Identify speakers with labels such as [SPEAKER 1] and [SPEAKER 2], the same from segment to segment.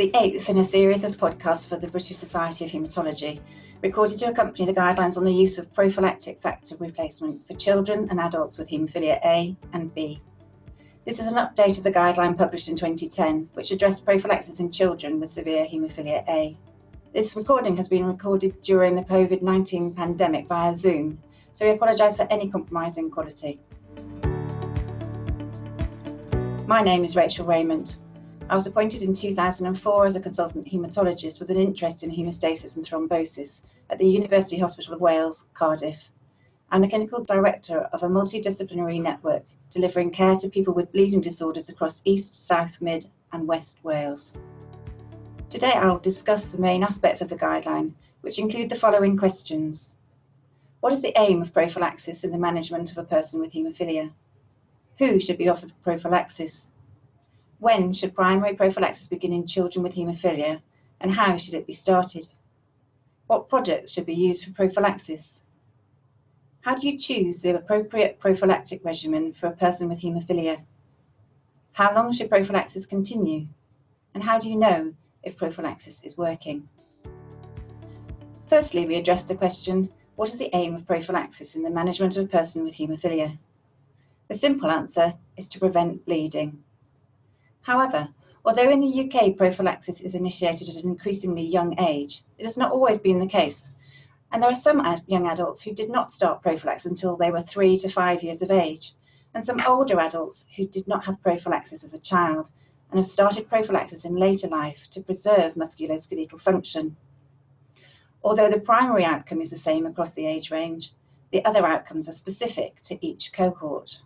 [SPEAKER 1] the eighth in a series of podcasts for the British Society of Haematology, recorded to accompany the guidelines on the use of prophylactic factor replacement for children and adults with haemophilia A and B. This is an update of the guideline published in 2010, which addressed prophylaxis in children with severe haemophilia A. This recording has been recorded during the COVID 19 pandemic via Zoom, so we apologise for any compromising quality. My name is Rachel Rayment. I was appointed in 2004 as a consultant haematologist with an interest in haemostasis and thrombosis at the University Hospital of Wales, Cardiff. I'm the clinical director of a multidisciplinary network delivering care to people with bleeding disorders across East, South, Mid, and West Wales. Today I'll discuss the main aspects of the guideline, which include the following questions. What is the aim of prophylaxis in the management of a person with haemophilia? Who should be offered prophylaxis? When should primary prophylaxis begin in children with haemophilia and how should it be started? What products should be used for prophylaxis? How do you choose the appropriate prophylactic regimen for a person with haemophilia? How long should prophylaxis continue? And how do you know if prophylaxis is working? Firstly, we address the question what is the aim of prophylaxis in the management of a person with haemophilia? The simple answer is to prevent bleeding. However, although in the UK prophylaxis is initiated at an increasingly young age, it has not always been the case. And there are some ad- young adults who did not start prophylaxis until they were three to five years of age, and some older adults who did not have prophylaxis as a child and have started prophylaxis in later life to preserve musculoskeletal function. Although the primary outcome is the same across the age range, the other outcomes are specific to each cohort.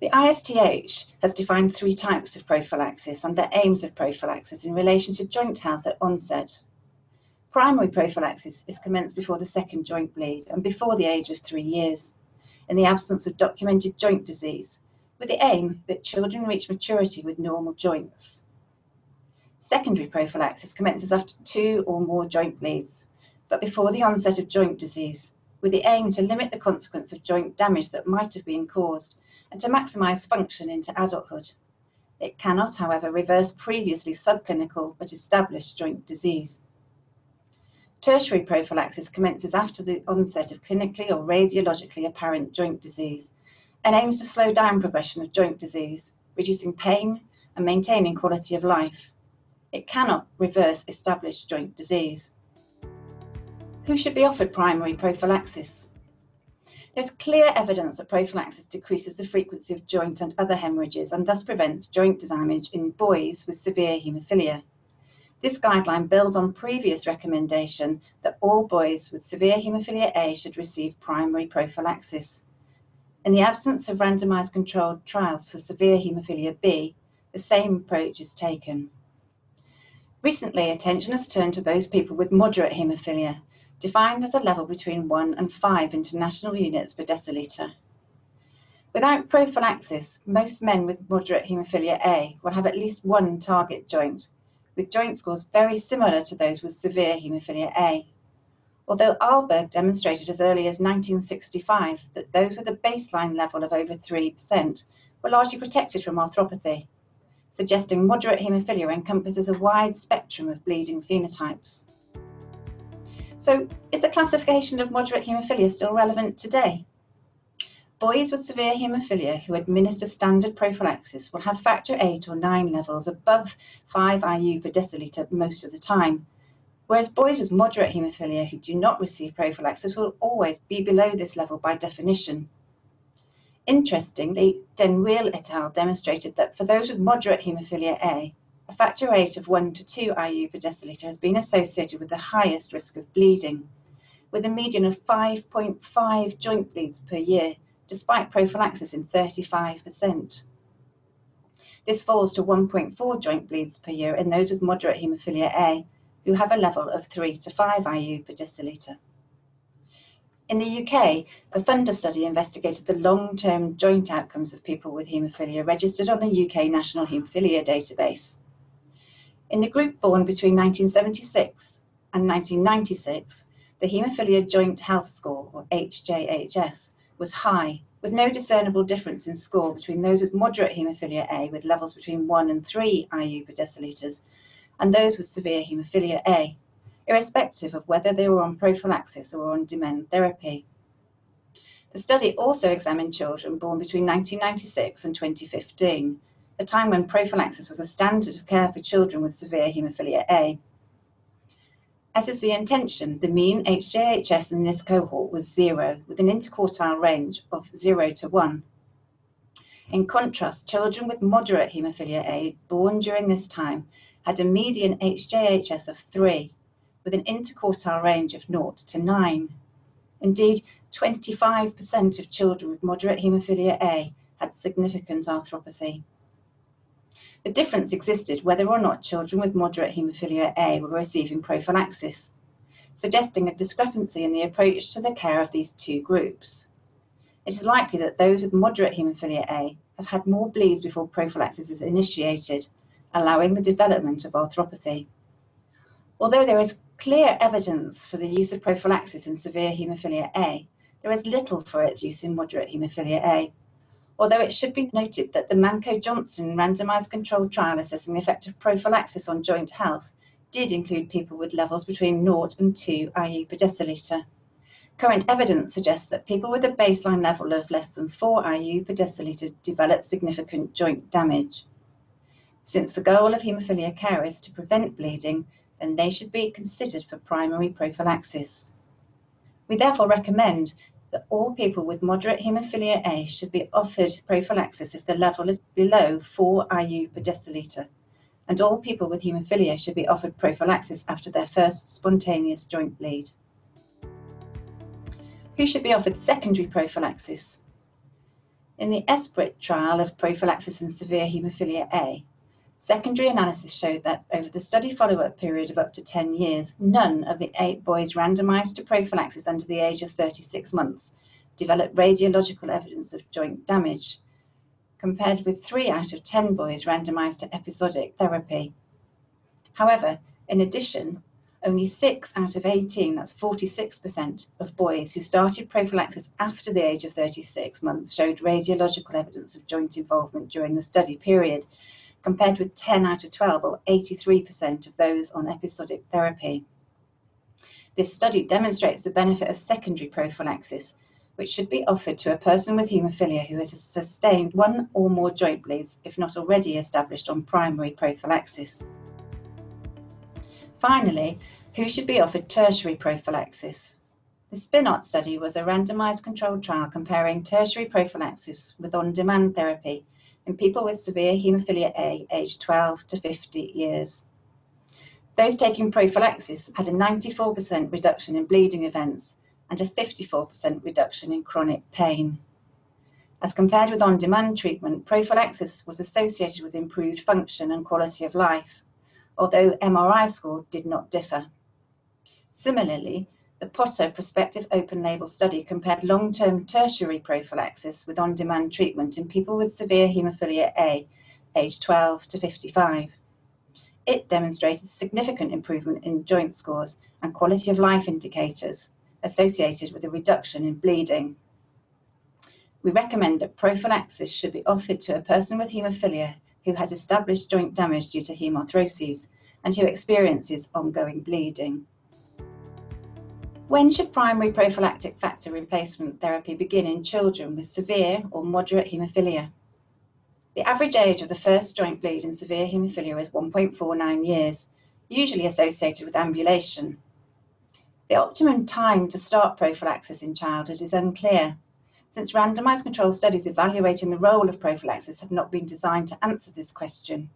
[SPEAKER 1] The ISTH has defined three types of prophylaxis and the aims of prophylaxis in relation to joint health at onset. Primary prophylaxis is commenced before the second joint bleed and before the age of three years, in the absence of documented joint disease, with the aim that children reach maturity with normal joints. Secondary prophylaxis commences after two or more joint bleeds, but before the onset of joint disease, with the aim to limit the consequence of joint damage that might have been caused and to maximise function into adulthood. It cannot, however, reverse previously subclinical but established joint disease. Tertiary prophylaxis commences after the onset of clinically or radiologically apparent joint disease and aims to slow down progression of joint disease, reducing pain and maintaining quality of life. It cannot reverse established joint disease. Who should be offered primary prophylaxis? There's clear evidence that prophylaxis decreases the frequency of joint and other hemorrhages and thus prevents joint damage in boys with severe haemophilia. This guideline builds on previous recommendation that all boys with severe haemophilia A should receive primary prophylaxis. In the absence of randomized controlled trials for severe haemophilia B, the same approach is taken. Recently, attention has turned to those people with moderate haemophilia defined as a level between 1 and 5 international units per deciliter. Without prophylaxis, most men with moderate haemophilia A will have at least one target joint, with joint scores very similar to those with severe haemophilia A. Although Ahlberg demonstrated as early as 1965 that those with a baseline level of over 3% were largely protected from arthropathy, suggesting moderate haemophilia encompasses a wide spectrum of bleeding phenotypes. So, is the classification of moderate haemophilia still relevant today? Boys with severe haemophilia who administer standard prophylaxis will have factor 8 or 9 levels above 5 IU per deciliter most of the time, whereas boys with moderate haemophilia who do not receive prophylaxis will always be below this level by definition. Interestingly, den Uijl et al. demonstrated that for those with moderate haemophilia A, a factor rate of 1 to 2 IU per deciliter has been associated with the highest risk of bleeding, with a median of 5.5 joint bleeds per year, despite prophylaxis in 35%. This falls to 1.4 joint bleeds per year in those with moderate haemophilia A, who have a level of 3 to 5 IU per deciliter. In the UK, the Thunder study investigated the long-term joint outcomes of people with haemophilia registered on the UK National Haemophilia Database. In the group born between 1976 and 1996, the Haemophilia Joint Health Score, or HJHS, was high, with no discernible difference in score between those with moderate haemophilia A with levels between 1 and 3 IU per deciliters and those with severe haemophilia A, irrespective of whether they were on prophylaxis or on demand therapy. The study also examined children born between 1996 and 2015, a time when prophylaxis was a standard of care for children with severe haemophilia A. As is the intention, the mean HJHS in this cohort was zero, with an interquartile range of 0 to 1. In contrast, children with moderate haemophilia A born during this time had a median HJHS of 3, with an interquartile range of 0 to 9. Indeed, 25% of children with moderate haemophilia A had significant arthropathy. The difference existed whether or not children with moderate haemophilia A were receiving prophylaxis, suggesting a discrepancy in the approach to the care of these two groups. It is likely that those with moderate haemophilia A have had more bleeds before prophylaxis is initiated, allowing the development of arthropathy. Although there is clear evidence for the use of prophylaxis in severe haemophilia A, there is little for its use in moderate haemophilia A although it should be noted that the Manco-Johnson randomized controlled trial assessing the effect of prophylaxis on joint health did include people with levels between 0 and 2 IU per deciliter. Current evidence suggests that people with a baseline level of less than 4 IU per deciliter develop significant joint damage. Since the goal of haemophilia care is to prevent bleeding, then they should be considered for primary prophylaxis. We therefore recommend that all people with moderate haemophilia A should be offered prophylaxis if the level is below 4 IU per deciliter, and all people with haemophilia should be offered prophylaxis after their first spontaneous joint bleed. Who should be offered secondary prophylaxis? In the ESPRIT trial of prophylaxis in severe haemophilia A, Secondary analysis showed that over the study follow-up period of up to 10 years, none of the eight boys randomized to prophylaxis under the age of 36 months developed radiological evidence of joint damage, compared with three out of 10 boys randomized to episodic therapy. However, in addition, only 6 out of 18, that's 46%, of boys who started prophylaxis after the age of 36 months showed radiological evidence of joint involvement during the study period, compared with 10 out of 12 or 83% of those on episodic therapy. This study demonstrates the benefit of secondary prophylaxis, which should be offered to a person with haemophilia who has sustained one or more joint bleeds if not already established on primary prophylaxis. Finally, who should be offered tertiary prophylaxis? The SPINART study was a randomized controlled trial comparing tertiary prophylaxis with on demand therapy in people with severe haemophilia A aged 12 to 50 years. Those taking prophylaxis had a 94% reduction in bleeding events and a 54% reduction in chronic pain. As compared with on demand treatment, prophylaxis was associated with improved function and quality of life, although MRI score did not differ. Similarly, the Potter prospective open label study compared long term tertiary prophylaxis with on demand treatment in people with severe haemophilia A, aged 12 to 55. It demonstrated significant improvement in joint scores and quality of life indicators associated with a reduction in bleeding. We recommend that prophylaxis should be offered to a person with haemophilia who has established joint damage due to hemarthrosis and who experiences ongoing bleeding. When should primary prophylactic factor replacement therapy begin in children with severe or moderate haemophilia? The average age of the first joint bleed in severe haemophilia is 1.49 years, usually associated with ambulation. The optimum time to start prophylaxis in childhood is unclear, since randomized control studies evaluating the role of prophylaxis have not been designed to answer this question.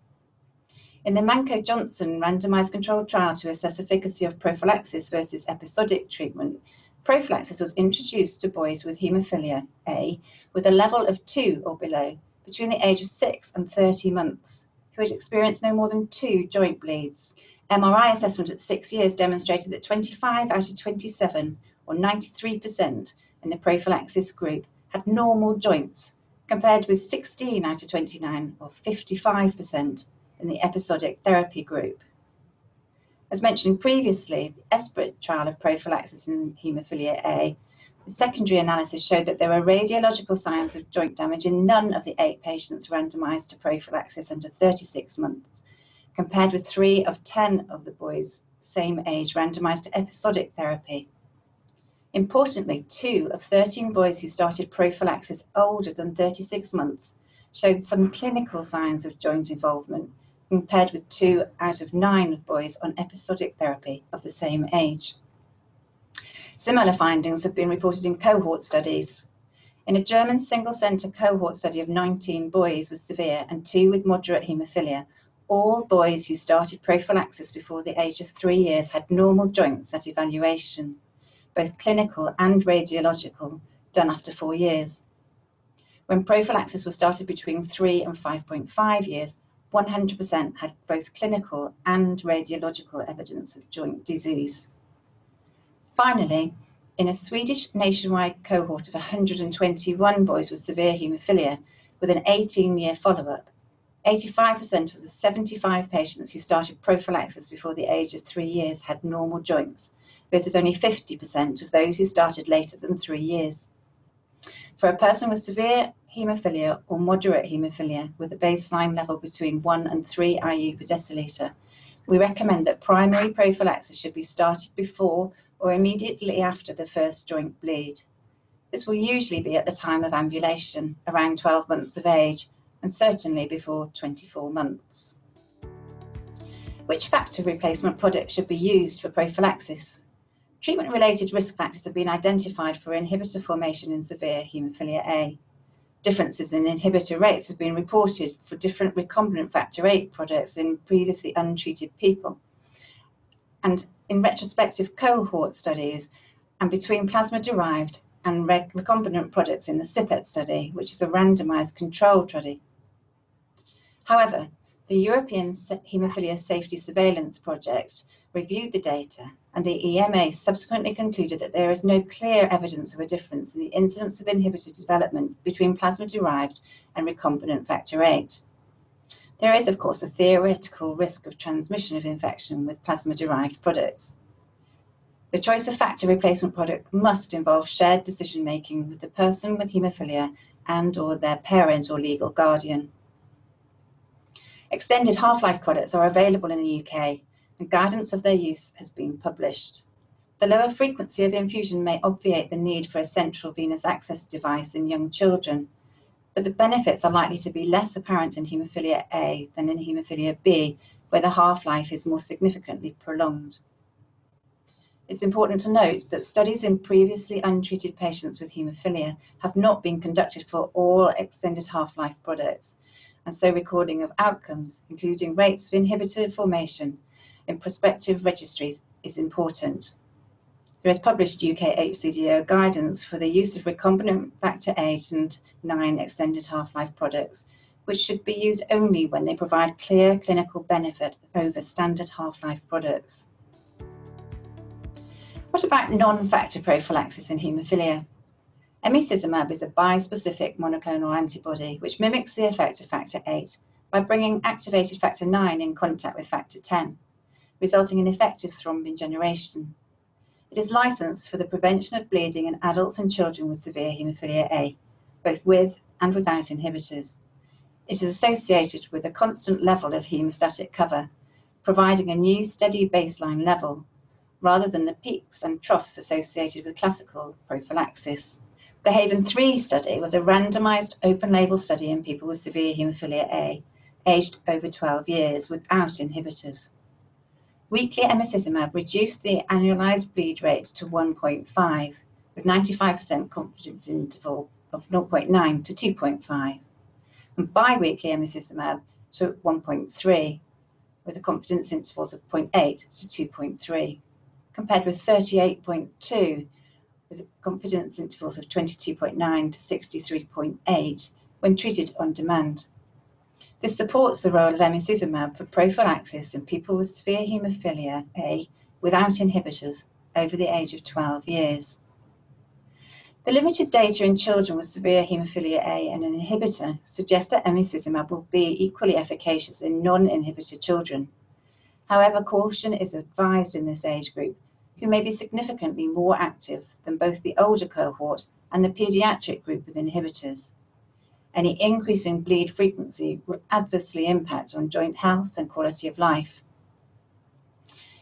[SPEAKER 1] In the Manco-Johnson randomized controlled trial to assess efficacy of prophylaxis versus episodic treatment, prophylaxis was introduced to boys with haemophilia A with a level of 2 or below between the age of 6 and 30 months who had experienced no more than two joint bleeds. MRI assessment at six years demonstrated that 25 out of 27, or 93%, in the prophylaxis group had normal joints, compared with 16 out of 29, or 55%, in the episodic therapy group. As mentioned previously, the ESPRIT trial of prophylaxis in haemophilia A, the secondary analysis showed that there were radiological signs of joint damage in none of the eight patients randomized to prophylaxis under 36 months, compared with three of 10 of the boys same age randomized to episodic therapy. Importantly, two of 13 boys who started prophylaxis older than 36 months showed some clinical signs of joint involvement compared with two out of nine boys on episodic therapy of the same age. Similar findings have been reported in cohort studies. In a German single centre cohort study of 19 boys with severe and two with moderate haemophilia, all boys who started prophylaxis before the age of three years had normal joints at evaluation, both clinical and radiological, done after four years. When prophylaxis was started between three and 5.5 years, 100% had both clinical and radiological evidence of joint disease. Finally, in a Swedish nationwide cohort of 121 boys with severe haemophilia with an 18 year follow up, 85% of the 75 patients who started prophylaxis before the age of three years had normal joints, versus only 50% of those who started later than three years. For a person with severe haemophilia or moderate haemophilia with a baseline level between 1 and 3 IU per deciliter, we recommend that primary prophylaxis should be started before or immediately after the first joint bleed. This will usually be at the time of ambulation, around 12 months of age, and certainly before 24 months. Which factor replacement product should be used for prophylaxis? Treatment related risk factors have been identified for inhibitor formation in severe haemophilia A. Differences in inhibitor rates have been reported for different recombinant factor VIII products in previously untreated people. And in retrospective cohort studies and between plasma derived and recombinant products in the SIPPET study, which is a randomized controlled study. However, the European Haemophilia Safety Surveillance Project reviewed the data, and the EMA subsequently concluded that there is no clear evidence of a difference in the incidence of inhibitor development between plasma derived and recombinant factor VIII. There is, of course, a theoretical risk of transmission of infection with plasma derived products. The choice of factor replacement product must involve shared decision making with the person with haemophilia and or their parent or legal guardian. Extended half-life products are available in the UK and guidance of their use has been published. The lower frequency of infusion may obviate the need for a central venous access device in young children, but the benefits are likely to be less apparent in haemophilia A than in haemophilia B, where the half-life is more significantly prolonged. It's important to note that studies in previously untreated patients with haemophilia have not been conducted for all extended half-life products, and so recording of outcomes, including rates of inhibitor formation in prospective registries, is important. There is published UK HCDO guidance for the use of recombinant factor 8 and 9 extended half-life products, which should be used only when they provide clear clinical benefit over standard half-life products. What about non-factor prophylaxis in haemophilia? Emicizumab is a bispecific monoclonal antibody which mimics the effect of factor VIII by bringing activated factor IX in contact with factor X, resulting in effective thrombin generation. It is licensed for the prevention of bleeding in adults and children with severe haemophilia A, both with and without inhibitors. It is associated with a constant level of hemostatic cover, providing a new steady baseline level, rather than the peaks and troughs associated with classical prophylaxis. The Haven 3 study was a randomized open label study in people with severe haemophilia A, aged over 12 years, without inhibitors. Weekly emicizumab reduced the annualized bleed rate to 1.5, with 95% confidence interval of 0.9 to 2.5, and biweekly emicizumab to 1.3, with the confidence intervals of 0.8 to 2.3, compared with 38.2 with confidence intervals of 22.9 to 63.8 when treated on demand. This supports the role of emicizumab for prophylaxis in people with severe haemophilia A without inhibitors over the age of 12 years. The limited data in children with severe haemophilia A and an inhibitor suggests that emicizumab will be equally efficacious in non-inhibitor children. However, caution is advised in this age group who may be significantly more active than both the older cohort and the pediatric group with inhibitors. any increase in bleed frequency will adversely impact on joint health and quality of life.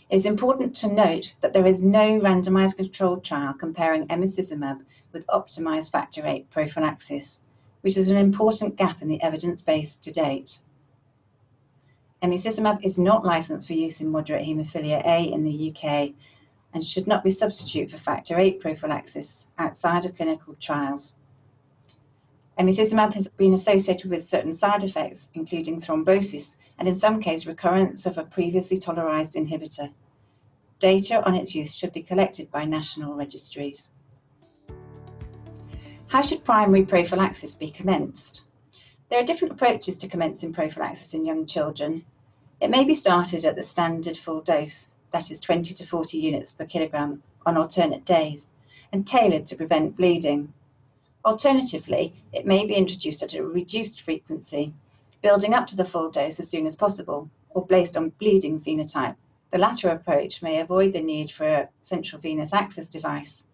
[SPEAKER 1] It's important to note that there is no randomized controlled trial comparing emicizumab with optimized factor VIII prophylaxis, which is an important gap in the evidence base to date. Emicizumab is not licensed for use in moderate haemophilia A in the UK and should not be substitute for factor VIII prophylaxis outside of clinical trials. Emicizumab has been associated with certain side effects, including thrombosis and in some cases recurrence of a previously tolerized inhibitor. Data on its use should be collected by national registries. How should primary prophylaxis be commenced? There are different approaches to commencing prophylaxis in young children. It may be started at the standard full dose, that is 20 to 40 units per kilogram, on alternate days, and tailored to prevent bleeding. Alternatively, it may be introduced at a reduced frequency, building up to the full dose as soon as possible, or based on bleeding phenotype. The latter approach may avoid the need for a central venous access device,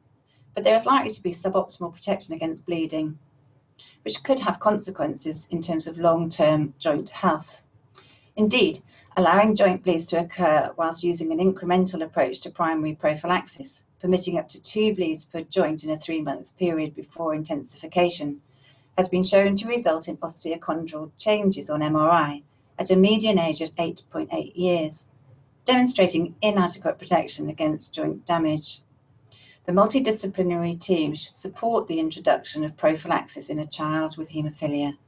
[SPEAKER 1] but there is likely to be suboptimal protection against bleeding, which could have consequences in terms of long-term joint health. Indeed, allowing joint bleeds to occur whilst using an incremental approach to primary prophylaxis permitting up to two bleeds per joint in a three month period before intensification, has been shown to result in osteochondral changes on MRI at a median age of 8.8 years, demonstrating inadequate protection against joint damage. The multidisciplinary team should support the introduction of prophylaxis in a child with haemophilia.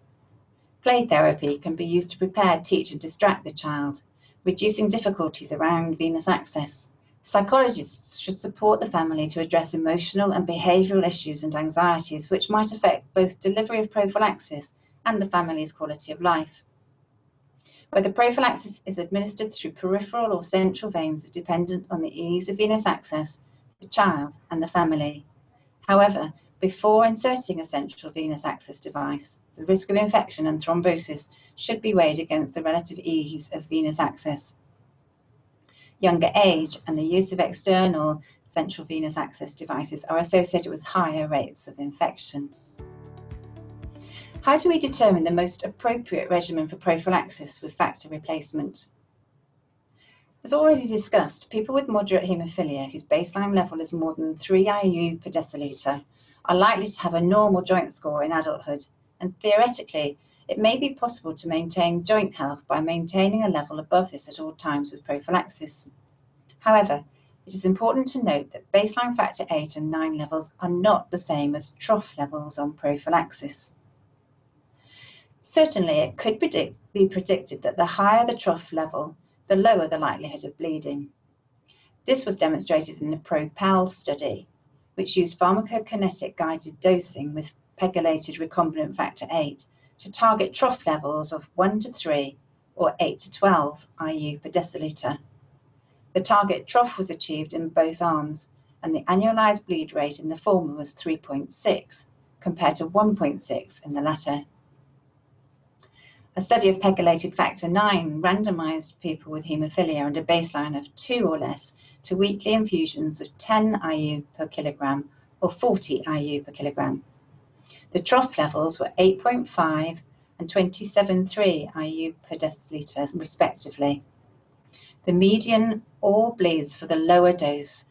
[SPEAKER 1] Play therapy can be used to prepare, teach, and distract the child, reducing difficulties around venous access Psychologists should support the family to address emotional and behavioural issues and anxieties which might affect both delivery of prophylaxis and the family's quality of life. Whether prophylaxis is administered through peripheral or central veins is dependent on the ease of venous access, the child, and the family. However, before inserting a central venous access device, the risk of infection and thrombosis should be weighed against the relative ease of venous access younger age and the use of external central venous access devices are associated with higher rates of infection. How do we determine the most appropriate regimen for prophylaxis with factor replacement? As already discussed, people with moderate haemophilia whose baseline level is more than 3 IU per deciliter are likely to have a normal joint score in adulthood, and theoretically, it may be possible to maintain joint health by maintaining a level above this at all times with prophylaxis. However, it is important to note that baseline factor 8 and 9 levels are not the same as trough levels on prophylaxis. Certainly, it could predict, be predicted that the higher the trough level, the lower the likelihood of bleeding. This was demonstrated in the PROPEL study, which used pharmacokinetic guided dosing with pegylated recombinant factor 8 to target trough levels of 1 to 3 or 8 to 12 IU per deciliter. The target trough was achieved in both arms, and the annualized bleed rate in the former was 3.6 compared to 1.6 in the latter. A study of pegylated factor 9 randomized people with haemophilia and a baseline of 2 or less to weekly infusions of 10 IU per kilogram or 40 IU per kilogram. The trough levels were 8.5 and 27.3 IU per deciliter, respectively. The median all bleeds for the lower dose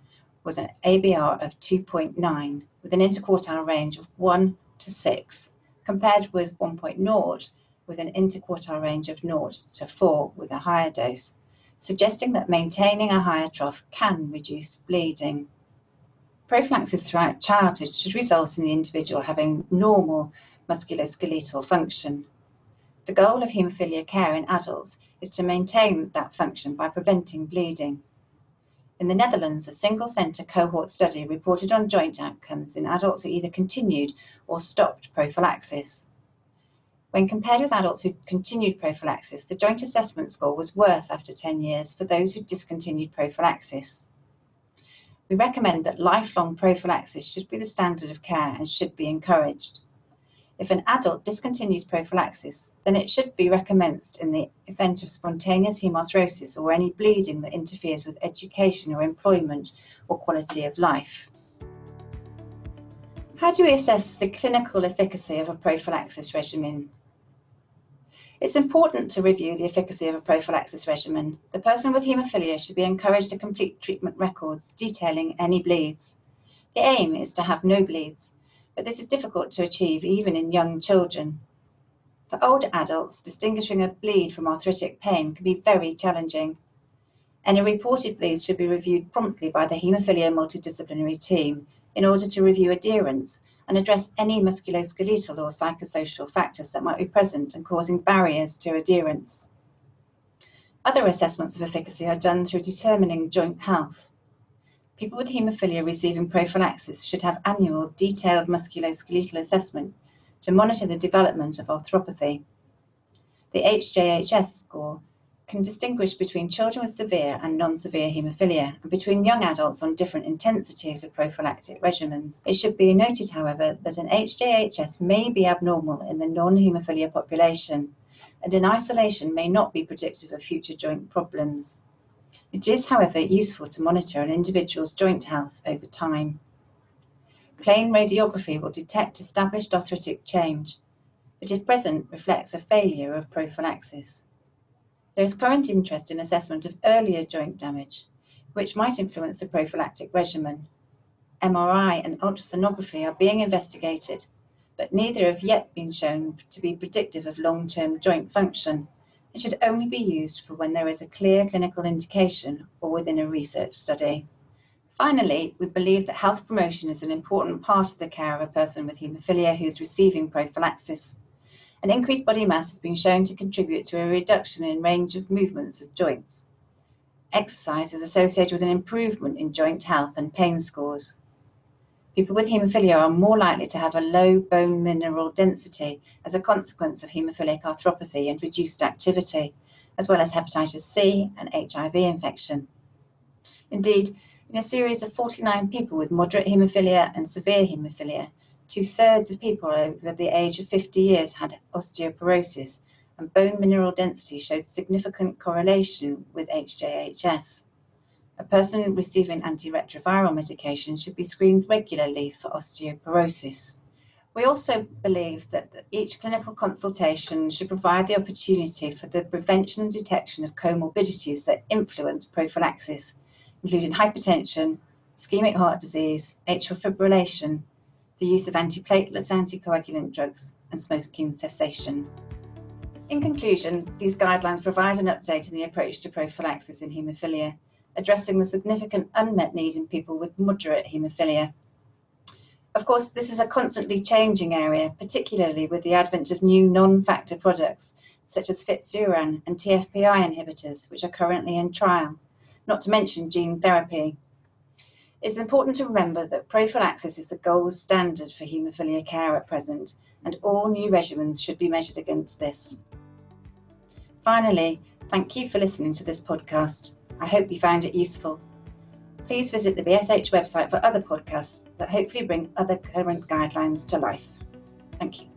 [SPEAKER 1] was an ABR of 2.9 with an interquartile range of 1 to 6, compared with 1.0 with an interquartile range of 0 to 4 with a higher dose, suggesting that maintaining a higher trough can reduce bleeding. Prophylaxis throughout childhood should result in the individual having normal musculoskeletal function. The goal of haemophilia care in adults is to maintain that function by preventing bleeding. In the Netherlands, a single centre cohort study reported on joint outcomes in adults who either continued or stopped prophylaxis. When compared with adults who continued prophylaxis, the joint assessment score was worse after 10 years for those who discontinued prophylaxis. We recommend that lifelong prophylaxis should be the standard of care and should be encouraged. If an adult discontinues prophylaxis, then it should be recommenced in the event of spontaneous hemarthrosis or any bleeding that interferes with education or employment or quality of life. How do we assess the clinical efficacy of a prophylaxis regimen? It's important to review the efficacy of a prophylaxis regimen. The person with haemophilia should be encouraged to complete treatment records detailing any bleeds. The aim is to have no bleeds, but this is difficult to achieve even in young children. For older adults, distinguishing a bleed from arthritic pain can be very challenging. Any reported bleeds should be reviewed promptly by the haemophilia multidisciplinary team in order to review adherence and address any musculoskeletal or psychosocial factors that might be present and causing barriers to adherence. Other assessments of efficacy are done through determining joint health. People with haemophilia receiving prophylaxis should have annual detailed musculoskeletal assessment to monitor the development of arthropathy. The HJHS score can distinguish between children with severe and non-severe haemophilia and between young adults on different intensities of prophylactic regimens. It should be noted, however, that an HJHS may be abnormal in the non-haemophilia population and in isolation may not be predictive of future joint problems. It is, however, useful to monitor an individual's joint health over time. Plain radiography will detect established arthritic change, but if present, reflects a failure of prophylaxis. There is current interest in assessment of earlier joint damage, which might influence the prophylactic regimen. MRI and ultrasonography are being investigated, but neither have yet been shown to be predictive of long-term joint function and should only be used for when there is a clear clinical indication or within a research study. Finally, we believe that health promotion is an important part of the care of a person with haemophilia who is receiving prophylaxis. An increased body mass has been shown to contribute to a reduction in range of movements of joints. Exercise is associated with an improvement in joint health and pain scores. People with haemophilia are more likely to have a low bone mineral density as a consequence of haemophilic arthropathy and reduced activity, as well as hepatitis C and HIV infection. Indeed, in a series of 49 people with moderate haemophilia and severe haemophilia, Two thirds of people over the age of 50 years had osteoporosis, and bone mineral density showed significant correlation with HJHS. A person receiving antiretroviral medication should be screened regularly for osteoporosis. We also believe that each clinical consultation should provide the opportunity for the prevention and detection of comorbidities that influence prophylaxis, including hypertension, ischemic heart disease, atrial fibrillation, the use of antiplatelet anticoagulant drugs, and smoking cessation. In conclusion, these guidelines provide an update in the approach to prophylaxis in haemophilia, addressing the significant unmet need in people with moderate haemophilia. Of course, this is a constantly changing area, particularly with the advent of new non-factor products such as fitusiran and TFPI inhibitors, which are currently in trial, not to mention gene therapy. It's important to remember that prophylaxis is the gold standard for haemophilia care at present, and all new regimens should be measured against this. Finally, thank you for listening to this podcast. I hope you found it useful. Please visit the BSH website for other podcasts that hopefully bring other current guidelines to life. Thank you.